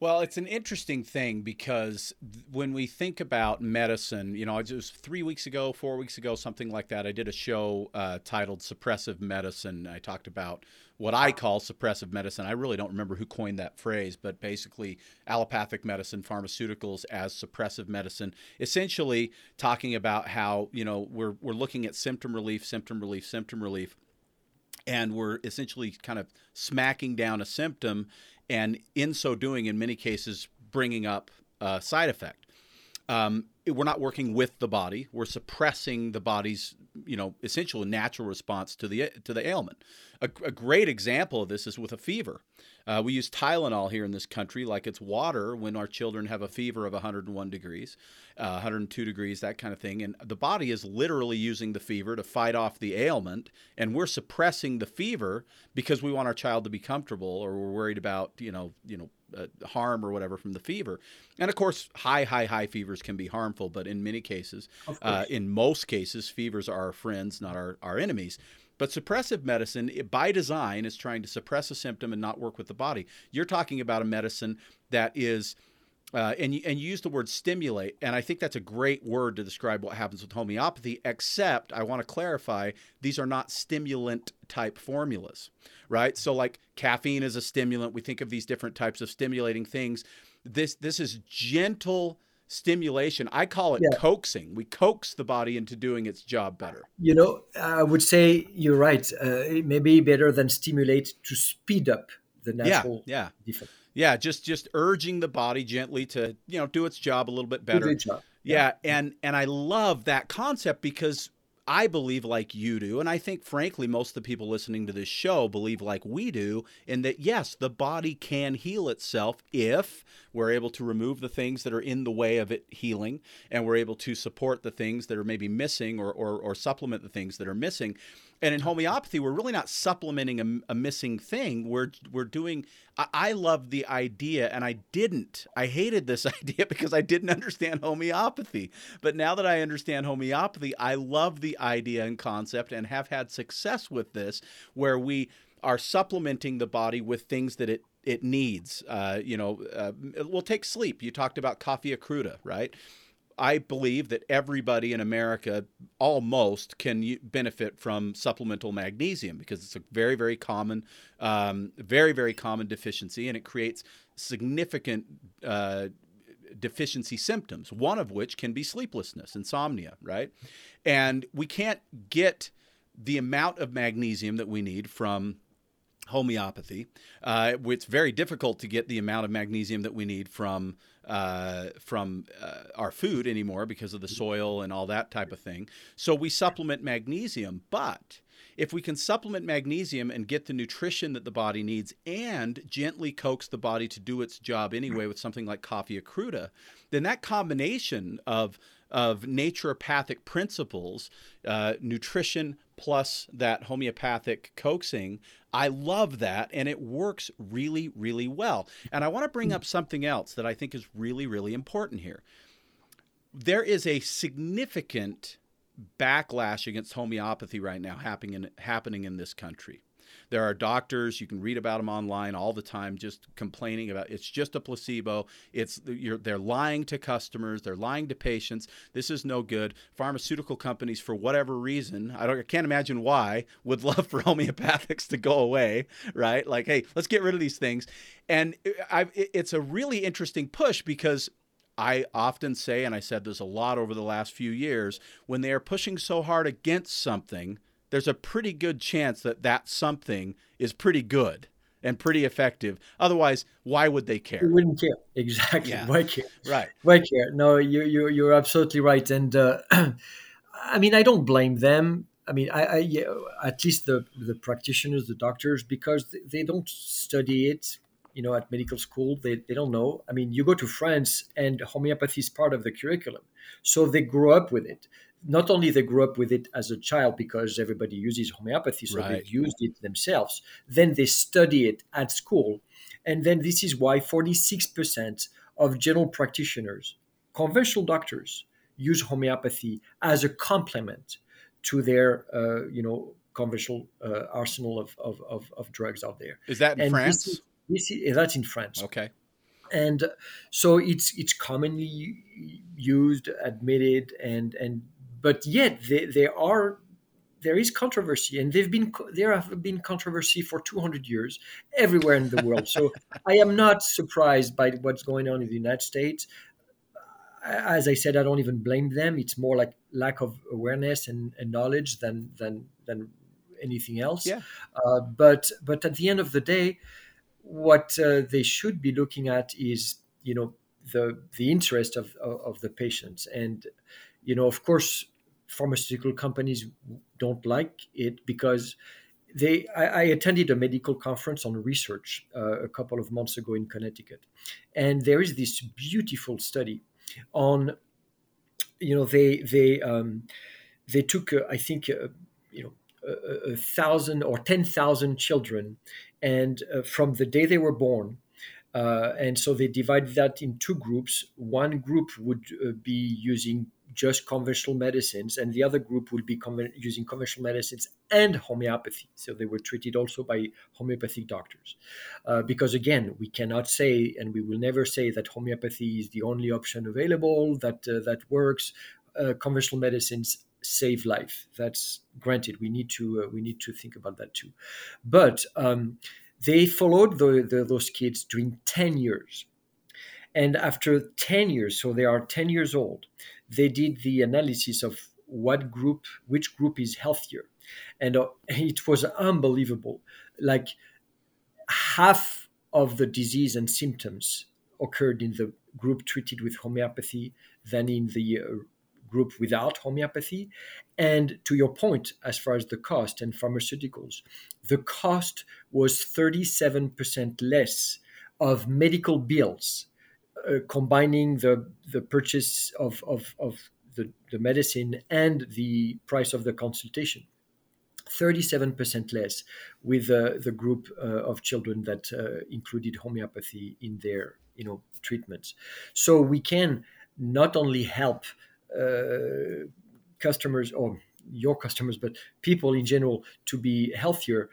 Well, it's an interesting thing because when we think about medicine, you know, it was three weeks ago, four weeks ago, something like that. I did a show uh, titled Suppressive Medicine. I talked about what I call suppressive medicine. I really don't remember who coined that phrase, but basically allopathic medicine, pharmaceuticals as suppressive medicine, essentially talking about how, you know, we're, we're looking at symptom relief, symptom relief, symptom relief and we're essentially kind of smacking down a symptom and in so doing, in many cases, bringing up a side effect. Um, we're not working with the body; we're suppressing the body's, you know, essential natural response to the to the ailment. A, a great example of this is with a fever. Uh, we use Tylenol here in this country like it's water when our children have a fever of 101 degrees, uh, 102 degrees, that kind of thing. And the body is literally using the fever to fight off the ailment, and we're suppressing the fever because we want our child to be comfortable, or we're worried about you know you know uh, harm or whatever from the fever. And of course, high, high, high fevers can be harmful, but in many cases, uh, in most cases, fevers are our friends, not our, our enemies. But suppressive medicine, by design, is trying to suppress a symptom and not work with the body. You're talking about a medicine that is, uh, and and you use the word stimulate, and I think that's a great word to describe what happens with homeopathy. Except, I want to clarify, these are not stimulant type formulas, right? So, like caffeine is a stimulant. We think of these different types of stimulating things. This this is gentle stimulation. I call it yeah. coaxing. We coax the body into doing its job better. You know, I would say you're right. Uh, it may be better than stimulate to speed up the natural yeah, yeah. Defect. Yeah, just just urging the body gently to, you know, do its job a little bit better. Yeah. yeah, and and I love that concept because I believe like you do, and I think frankly most of the people listening to this show believe like we do, in that yes, the body can heal itself if we're able to remove the things that are in the way of it healing, and we're able to support the things that are maybe missing or or, or supplement the things that are missing. And in homeopathy, we're really not supplementing a, a missing thing. We're we're doing. I, I love the idea, and I didn't. I hated this idea because I didn't understand homeopathy. But now that I understand homeopathy, I love the idea and concept, and have had success with this, where we are supplementing the body with things that it it needs. Uh, you know, uh, we'll take sleep. You talked about coffea cruda, right? I believe that everybody in America almost can benefit from supplemental magnesium because it's a very, very common, um, very, very common deficiency, and it creates significant uh, deficiency symptoms. One of which can be sleeplessness, insomnia, right? And we can't get the amount of magnesium that we need from homeopathy. Uh, it's very difficult to get the amount of magnesium that we need from uh, from uh, our food anymore because of the soil and all that type of thing. So we supplement magnesium, but if we can supplement magnesium and get the nutrition that the body needs and gently coax the body to do its job anyway with something like coffea cruda, then that combination of of naturopathic principles, uh, nutrition plus that homeopathic coaxing. I love that, and it works really, really well. And I want to bring up something else that I think is really, really important here. There is a significant backlash against homeopathy right now happening in, happening in this country. There are doctors you can read about them online all the time, just complaining about it's just a placebo. It's they're lying to customers, they're lying to patients. This is no good. Pharmaceutical companies, for whatever reason, I don't, I can't imagine why, would love for homeopathics to go away, right? Like, hey, let's get rid of these things. And uh, I, it's a really interesting push because I often say, and I said this a lot over the last few years, when they are pushing so hard against something, there's a pretty good chance that that something is pretty good and pretty effective. Otherwise, why would they care? They wouldn't care. Exactly. Yeah. Why care? Right. Why care? No, you you you're absolutely right. And uh, I mean, I don't blame them. I mean, I, I yeah, at least the the practitioners, the doctors, because they don't study it. You know, at medical school, they, they don't know. I mean, you go to France, and homeopathy is part of the curriculum, so they grow up with it not only they grew up with it as a child because everybody uses homeopathy, so Right. they've used it themselves. Then they study it at school, and then this is why 46% of general practitioners, conventional doctors, use homeopathy as a complement to their, uh, you know, conventional uh, arsenal of, of, of, of drugs out there. Is that in And France? This is, this is, that's in France okay. and so it's it's commonly used admitted and and but yet they, there are there is controversy and they've been there have been controversy for 200 years everywhere in the world. So i am not surprised by what's going on in the united states. As i said i don't even blame them. It's more like lack of awareness and, and knowledge than than than anything else. Yeah. uh, but but at the end of the day what uh, they should be looking at is you know the the interest of, of of the patients. And you know of course pharmaceutical companies don't like it because they I, I attended a medical conference on research uh, a couple of months ago in Connecticut. And there is this beautiful study on you know they they um, they took uh, I think uh, you know a, a thousand or ten thousand children and uh, from the day they were born uh, and so they divided that in two groups. One group would uh, be using just conventional medicines and the other group would be using conventional medicines and homeopathy. So they were treated also by homeopathic doctors. Uh, because again we cannot say and we will never say that homeopathy is the only option available that uh, that works. Uh, conventional medicines save life. That's granted. We need to uh, we need to think about that too. But um, they followed the, the, those kids during 10 years. And after 10 years so they are 10 years old they did the analysis of what group which group is healthier and uh, it was unbelievable like half of the disease and symptoms occurred in the group treated with homeopathy than in the uh, group without homeopathy. And to your point, as far as the cost and pharmaceuticals, the cost was 37% less of medical bills, combining the, the purchase of, of, of the, the medicine and the price of the consultation. 37% less with uh, the group uh, of children that uh, included homeopathy in their you know treatments so we can not only help uh, customers or your customers but people in general to be healthier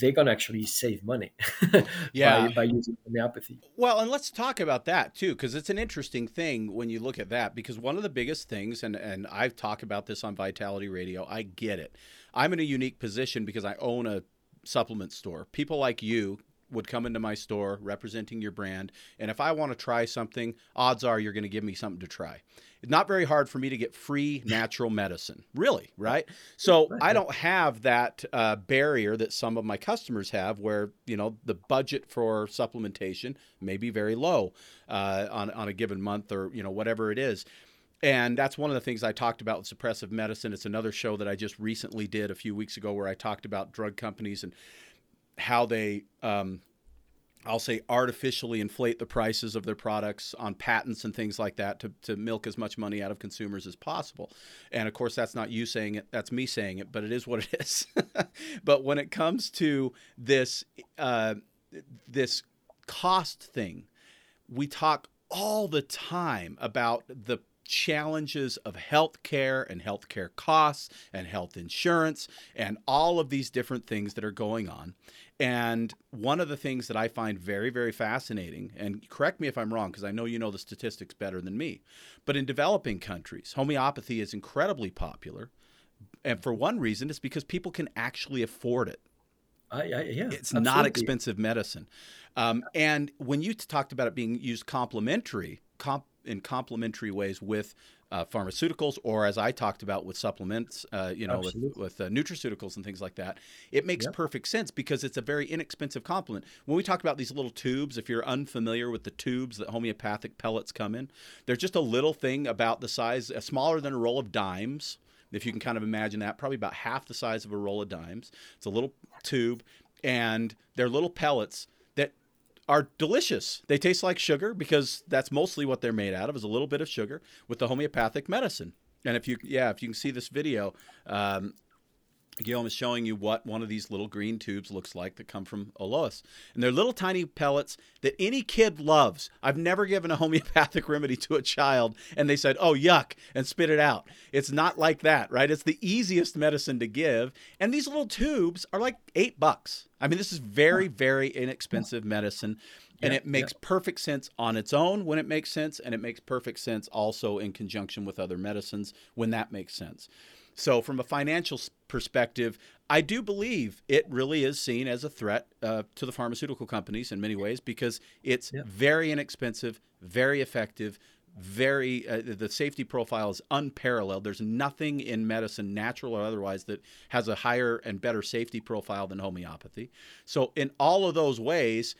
they're going to actually save money Yeah. by, by using homeopathy Well, and let's talk about that too, because it's an interesting thing when you look at that. Because one of the biggest things, and and I've talked about this on Vitality Radio, I get it. I'm in a unique position because I own a supplement store. People like you would come into my store representing your brand. And if I want to try something, odds are you're going to give me something to try. It's not very hard for me to get free natural medicine, really, right? So I don't have that uh, barrier that some of my customers have, where you know the budget for supplementation may be very low uh, on on a given month or you know whatever it is. And that's one of the things I talked about with suppressive medicine. It's another show that I just recently did a few weeks ago where I talked about drug companies and how they um, I'll say artificially inflate the prices of their products on patents and things like that to, to milk as much money out of consumers as possible. And of course, that's not you saying it, that's me saying it, but it is what it is. but when it comes to this, uh, this cost thing, we talk all the time about the challenges of healthcare and healthcare costs and health insurance and all of these different things that are going on. And one of the things that I find very, very fascinating, and correct me if I'm wrong, because I know you know the statistics better than me, but in developing countries, homeopathy is incredibly popular. And for one reason, it's because people can actually afford it. I, I, yeah, it's absolutely. not expensive medicine. Um, and when you talked about it being used complementary, comp, in complementary ways with uh, pharmaceuticals, or as I talked about with supplements, uh, you know, Absolutely. with, with uh, nutraceuticals and things like that, it makes perfect sense because it's a very inexpensive complement. When we talk about these little tubes, if you're unfamiliar with the tubes that homeopathic pellets come in, they're just a little thing about the size, uh, smaller than a roll of dimes. If you can kind of imagine that, probably about half the size of a roll of dimes. It's a little tube, and they're little pellets are delicious. They taste like sugar because that's mostly what they're made out of is a little bit of sugar with the homeopathic medicine. And if you, yeah, if you can see this video, um, Guillaume is showing you what one of these little green tubes looks like that come from Ollois. And they're little tiny pellets that any kid loves. I've never given a homeopathic remedy to a child and they said, oh, yuck, and spit it out. It's not like that, right? It's the easiest medicine to give. And these little tubes are like eight bucks. I mean, this is very, very inexpensive medicine. And yeah, it makes yeah. perfect sense on its own when it makes sense. And it makes perfect sense also in conjunction with other medicines when that makes sense. So, from a financial perspective, I do believe it really is seen as a threat uh, to the pharmaceutical companies in many ways because it's yeah. very inexpensive, very effective, very uh, the safety profile is unparalleled. There's nothing in medicine, natural or otherwise, that has a higher and better safety profile than homeopathy. So, in all of those ways,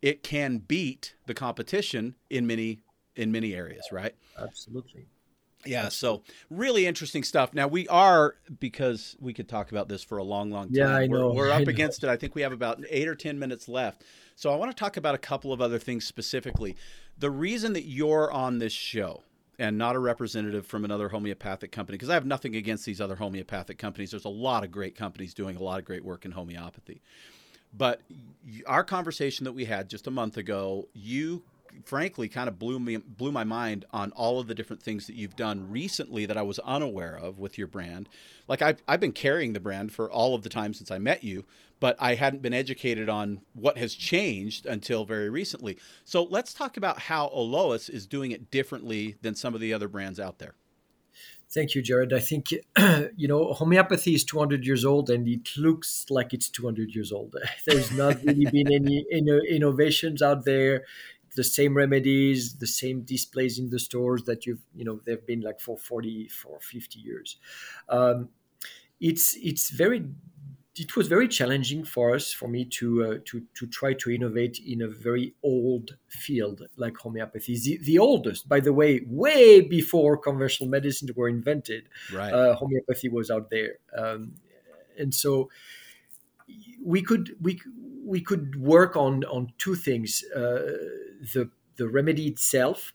it can beat the competition in many in many areas, right? Absolutely. Yeah, uh, so really interesting stuff. Now we are because we could talk about this for a long, long time. Yeah, I know. We're, we're up against it. I think we have about eight or ten minutes left. So I want to talk about a couple of other things specifically. The reason that you're on this show and not a representative from another homeopathic company, because I have nothing against these other homeopathic companies. There's a lot of great companies doing a lot of great work in homeopathy. But our conversation that we had just a month ago, you frankly kind of blew me blew my mind on all of the different things that you've done recently that I was unaware of with your brand. Like I've I've been carrying the brand for all of the time since I met you, but I hadn't been educated on what has changed until very recently. So let's talk about how Ollois is doing it differently than some of the other brands out there. Thank you, Jared. I think you know homeopathy is 200 years old, and it looks like it's 200 years old. There's not really been any innovations out there the same remedies, the same displays in the stores that you've, you know, they've been like for 40, for 50 years. Um, it's, it's very, it was very challenging for us, for me to, uh, to, to try to innovate in a very old field like homeopathy. The, the oldest, by the way, way before conventional medicines were invented, right. uh, homeopathy was out there. Um, and so we could, we, we could work on, on two things. Uh, the, the remedy itself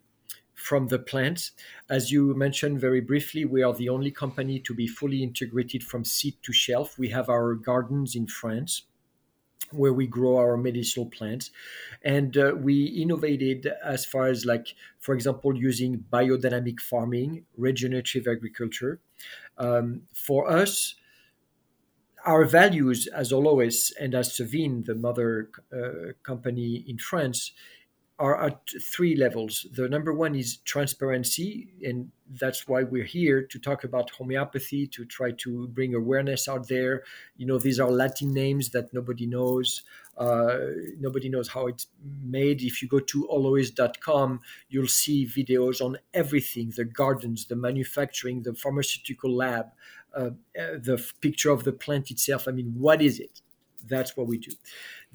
from the plant. As you mentioned very briefly, we are the only company to be fully integrated from seed to shelf. We have our gardens in France where we grow our medicinal plants and uh, we innovated as far as like for example using biodynamic farming regenerative agriculture um, for us our values as Ollois and as Savine, the mother uh, company in France, are at three levels. The number one is transparency, and that's why we're here to talk about homeopathy, to try to bring awareness out there. You know, these are Latin names that nobody knows. Uh, nobody knows how it's made. If you go to ollois.com, you'll see videos on everything the gardens, the manufacturing, the pharmaceutical lab, uh, uh the picture of the plant itself. I mean, what is it? That's what we do.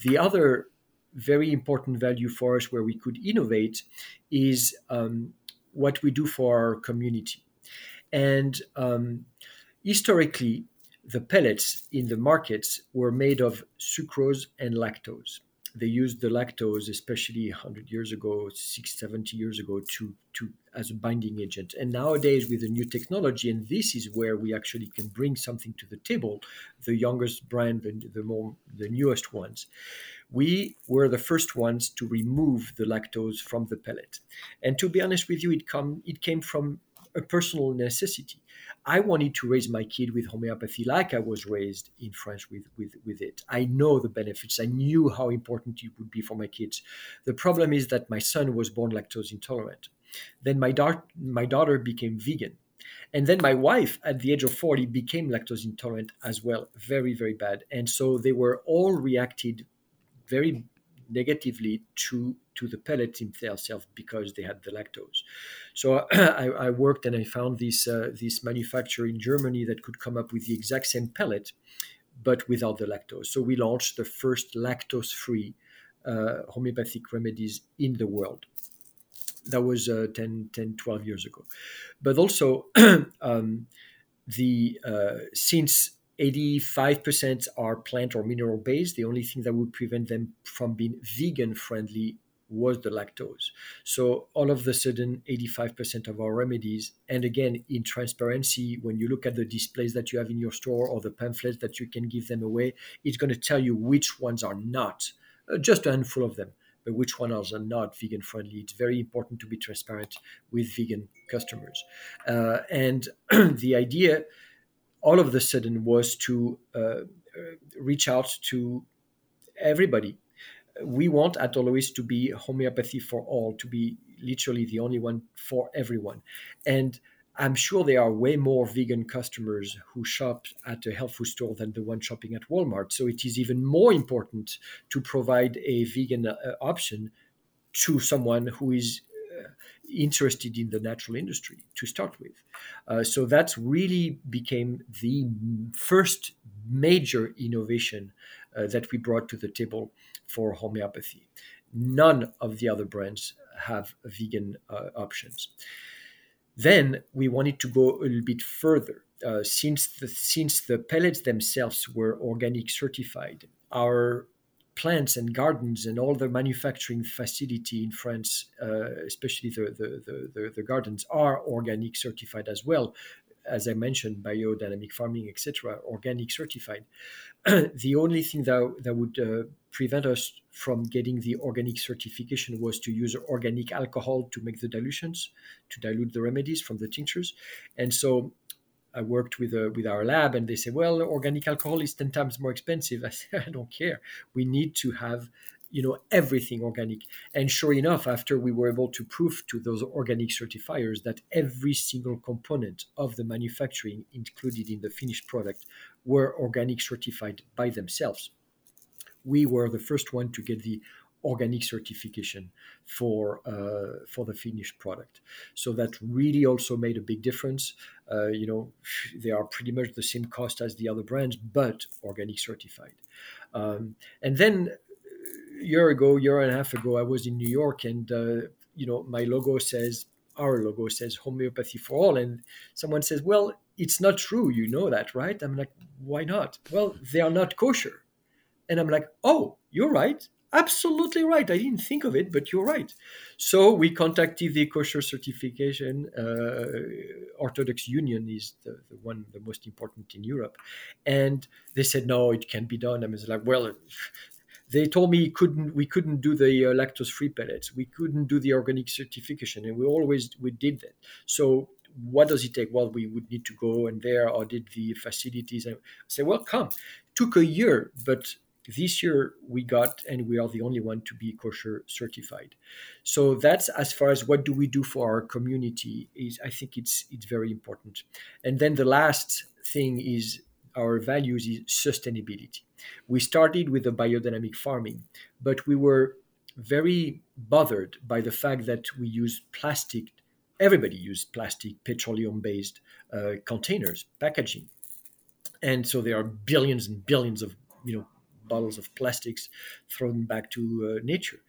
The other very important value for us where we could innovate is um, what we do for our community. And um, historically, the pellets in the markets were made of sucrose and lactose. They used the lactose, especially 100 years ago, 6, 70 years ago, to, to as a binding agent. And nowadays, with the new technology, and this is where we actually can bring something to the table, the youngest brand, the, the more the newest ones, we were the first ones to remove the lactose from the pellet. And to be honest with you, it come it came from a personal necessity. I wanted to raise my kid with homeopathy like I was raised in France with, with, with it. I know the benefits. I knew how important it would be for my kids. The problem is that my son was born lactose intolerant. Then my, da- my daughter became vegan. And then my wife, at the age of 40, became lactose intolerant as well. Very, very bad. And so they were all reacted very negatively to to the pellet themselves because they had the lactose. So I, I worked and I found this uh, this manufacturer in Germany that could come up with the exact same pellet, but without the lactose. So we launched the first lactose-free uh, homeopathic remedies in the world. That was uh, 10, 10, 12 years ago. But also, um, the uh, since 85% are plant or mineral based. The only thing that would prevent them from being vegan friendly was the lactose. So all of a sudden, 85% of our remedies, and again, in transparency, when you look at the displays that you have in your store or the pamphlets that you can give them away, it's going to tell you which ones are not, uh, just a handful of them, but which ones are not vegan friendly. It's very important to be transparent with vegan customers. Uh, and the idea all of the sudden was to uh, uh, reach out to everybody. We want at Ollois to be homeopathy for all, to be literally the only one for everyone. And I'm sure there are way more vegan customers who shop at a health food store than the one shopping at Walmart. So it is even more important to provide a vegan uh, option to someone who is interested in the natural industry to start with. Uh, so that's really became the first major innovation uh, that we brought to the table for homeopathy. None of the other brands have vegan uh, options. Then we wanted to go a little bit further. Uh, since the since the pellets themselves were organic certified, our plants and gardens and all the manufacturing facility in France, uh, especially the, the, the, the, gardens, are organic certified as well. As I mentioned, biodynamic farming, etc., organic certified. the only thing that, that would uh, prevent us from getting the organic certification was to use organic alcohol to make the dilutions, to dilute the remedies from the tinctures. And so I worked with uh, with our lab, and they say, "Well, organic alcohol is ten times more expensive." I said, "I don't care. We need to have." You know everything organic and sure enough after we were able to prove to those organic certifiers that every single component of the manufacturing included in the finished product were organic certified by themselves we were the first one to get the organic certification for uh, for the finished product. So that really also made a big difference. Uh, you know, they are pretty much the same cost as the other brands, but organic certified. Um, and then year ago, year and a half ago, I was in New York, and uh, you know, my logo says our logo says homeopathy for all, and someone says, well. It's not true, you know that, right? I'm like, why not? Well, they are not kosher. And I'm like, oh, you're right absolutely right. I didn't think of it, but you're right. So we contacted the kosher certification. Uh, Orthodox Union is the, the, one, the most important in Europe, and they said no, it can't be done. I was like, well. They told me couldn't we couldn't do the uh, lactose-free pellets. We couldn't do the organic certification, and we always we did that. So what does it take? Well, we would need to go and there audit the facilities. And say, well, come. Took a year, but this year we got and we are the only one to be kosher certified so that's as far as what do we do for our community is i think it's it's very important and then the last thing is our values is sustainability we started with the biodynamic farming but we were very bothered by the fact that we use plastic everybody used plastic petroleum based uh, containers packaging and so there are billions and billions of you know bottles of plastics thrown back to uh, nature.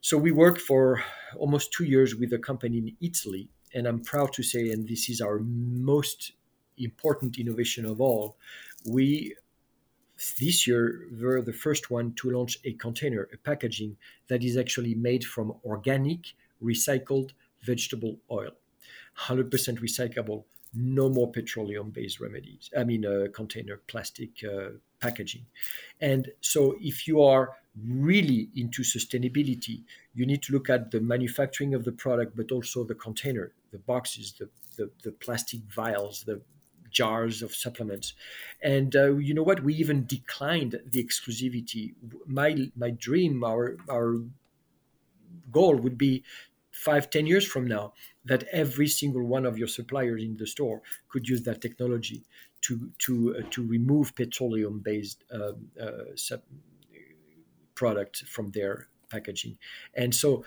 So we worked for almost two years with a company in Italy, and I'm proud to say, and this is our most important innovation of all, we this year were the first one to launch a container, a packaging that is actually made from organic, recycled vegetable oil, 100% recyclable, no more petroleum based remedies i mean uh, container plastic uh, packaging. And so if you are really into sustainability you need to look at the manufacturing of the product but also the container the boxes the, the, the plastic vials the jars of supplements. And uh, you know what? We even declined the exclusivity. My my dream our our goal would be five ten years from now that every single one of your suppliers in the store could use that technology to to uh, to remove petroleum based um, uh, sub- product from their packaging. And so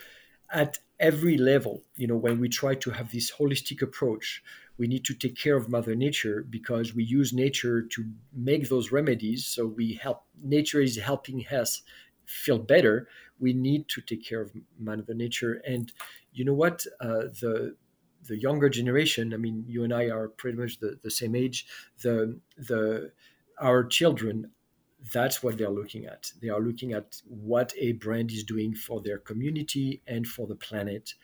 at every level you know when we try to have this holistic approach we need to take care of mother nature because we use nature to make those remedies. So we help nature is helping us feel better. We need to take care of mother nature. And you know what? Uh, the the younger generation i mean you and i are pretty much the, the same age. The the our children that's what they're looking at. They are looking at what a brand is doing for their community and for the planet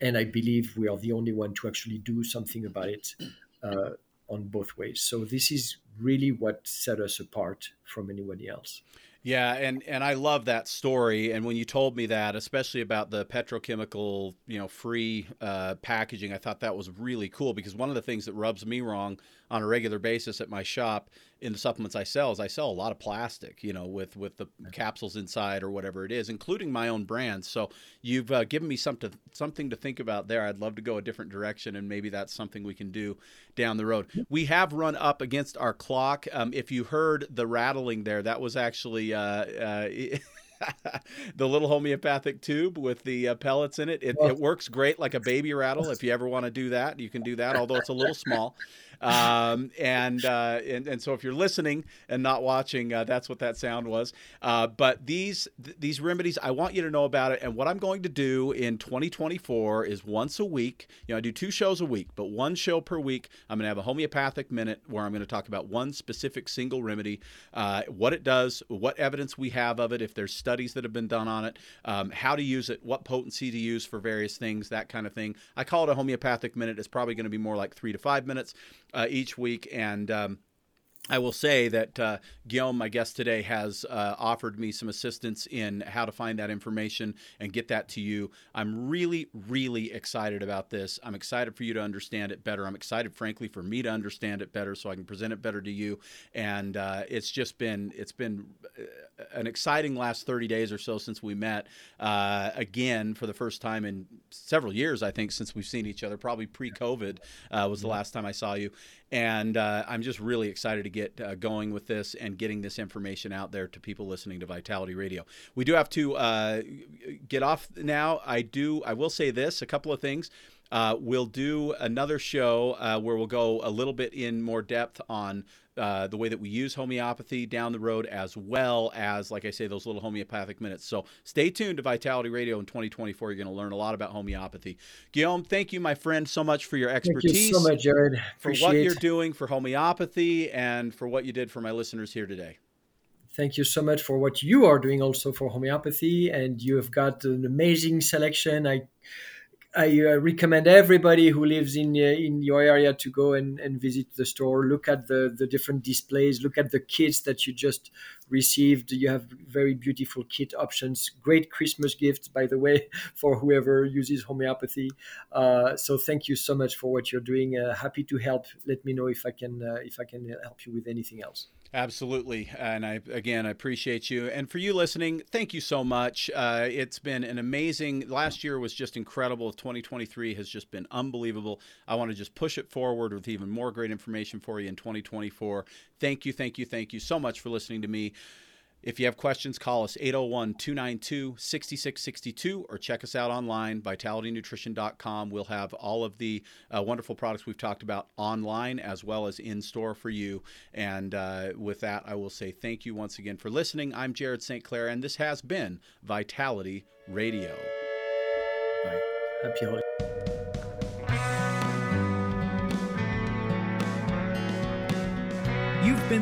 and i believe we are the only one to actually do something about it uh, on both ways so this is really what set us apart from anybody else yeah, and and I love that story. And when you told me that, especially about the petrochemical, you know, free uh, packaging, I thought that was really cool because one of the things that rubs me wrong on a regular basis at my shop in the supplements I sell is I sell a lot of plastic, you know, with with the capsules inside or whatever it is, including my own brands. So you've uh, given me something something to think about there. I'd love to go a different direction, and maybe that's something we can do down the road. We have run up against our clock. Um, if you heard the rattling there, that was actually. Uh, uh, the little homeopathic tube with the uh, pellets in it. It, it, works great like a baby rattle. If you ever want to do that, you can do that, although it's a little small. Um, and, uh, and and so if you're listening and not watching, uh, that's what that sound was. Uh, but these th- these remedies, I want you to know about it. And what I'm going to do in 2024 is once a week. You know, I do two shows a week, but one show per week. I'm going to have a homeopathic minute where I'm going to talk about one specific single remedy, uh, what it does, what evidence we have of it, if there's studies that have been done on it, um, how to use it, what potency to use for various things, that kind of thing. I call it a homeopathic minute. It's probably going to be more like three to five minutes uh, each week, and um, I will say that uh, Guillaume, my guest today, has uh, offered me some assistance in how to find that information and get that to you. I'm really, really excited about this. I'm excited for you to understand it better. I'm excited, frankly, for me to understand it better so I can present it better to you. And uh, it's just been it's been uh, an exciting last 30 days or so since we met uh, again for the first time in several years. I think since we've seen each other, probably pre-COVID uh, was the last time I saw you. And I'm just really excited to get get uh, going with this and getting this information out there to people listening to Vitality Radio. We do have to uh, get off now. I do. I will say this: a couple of things. Uh, we'll do another show uh, where we'll go a little bit in more depth on uh, the way that we use homeopathy down the road, as well as, like I say, those little homeopathic minutes. So stay tuned to Vitality Radio in 2024. You're going to learn a lot about homeopathy. Guillaume, thank you, my friend, so much for your expertise. Thank you so much, Jared. For what you're doing for homeopathy and for what you did for my listeners here today thank you so much for what you are doing also for homeopathy and you have got an amazing selection i I recommend everybody who lives in uh, in your area to go and, and visit the store. Look at the the different displays. Look at the kits that you just received. You have very beautiful kit options. Great Christmas gifts, by the way, for whoever uses homeopathy. Uh, so thank you so much for what you're doing. Uh, happy to help. Let me know if I can uh, if I can help you with anything else. Absolutely. And I, again, I appreciate you. And for you listening, thank you so much. Uh, it's been an amazing, last year was just incredible. 2023 has just been unbelievable. I want to just push it forward with even more great information for you in 2024. Thank you, thank you, thank you so much for listening to me. If you have questions, call us 801 292 6662 or check us out online, vitalitynutrition.com. We'll have all of the uh, wonderful products we've talked about online as well as in store for you. And uh, with that, I will say thank you once again for listening. I'm Jared St. Clair, and this has been Vitality Radio. Bye. Happy holidays.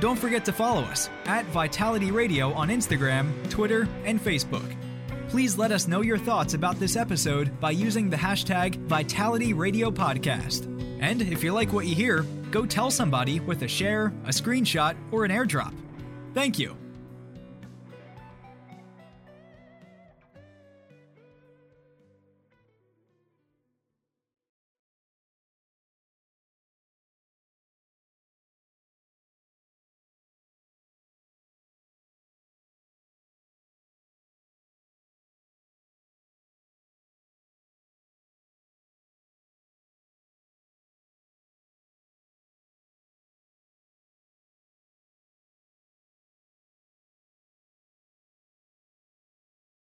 Don't forget to follow us at Vitality Radio on Instagram, Twitter, and Facebook. Please let us know your thoughts about this episode by using the hashtag Vitality Radio Podcast. And if you like what you hear, go tell somebody with a share, a screenshot, or an airdrop. Thank you.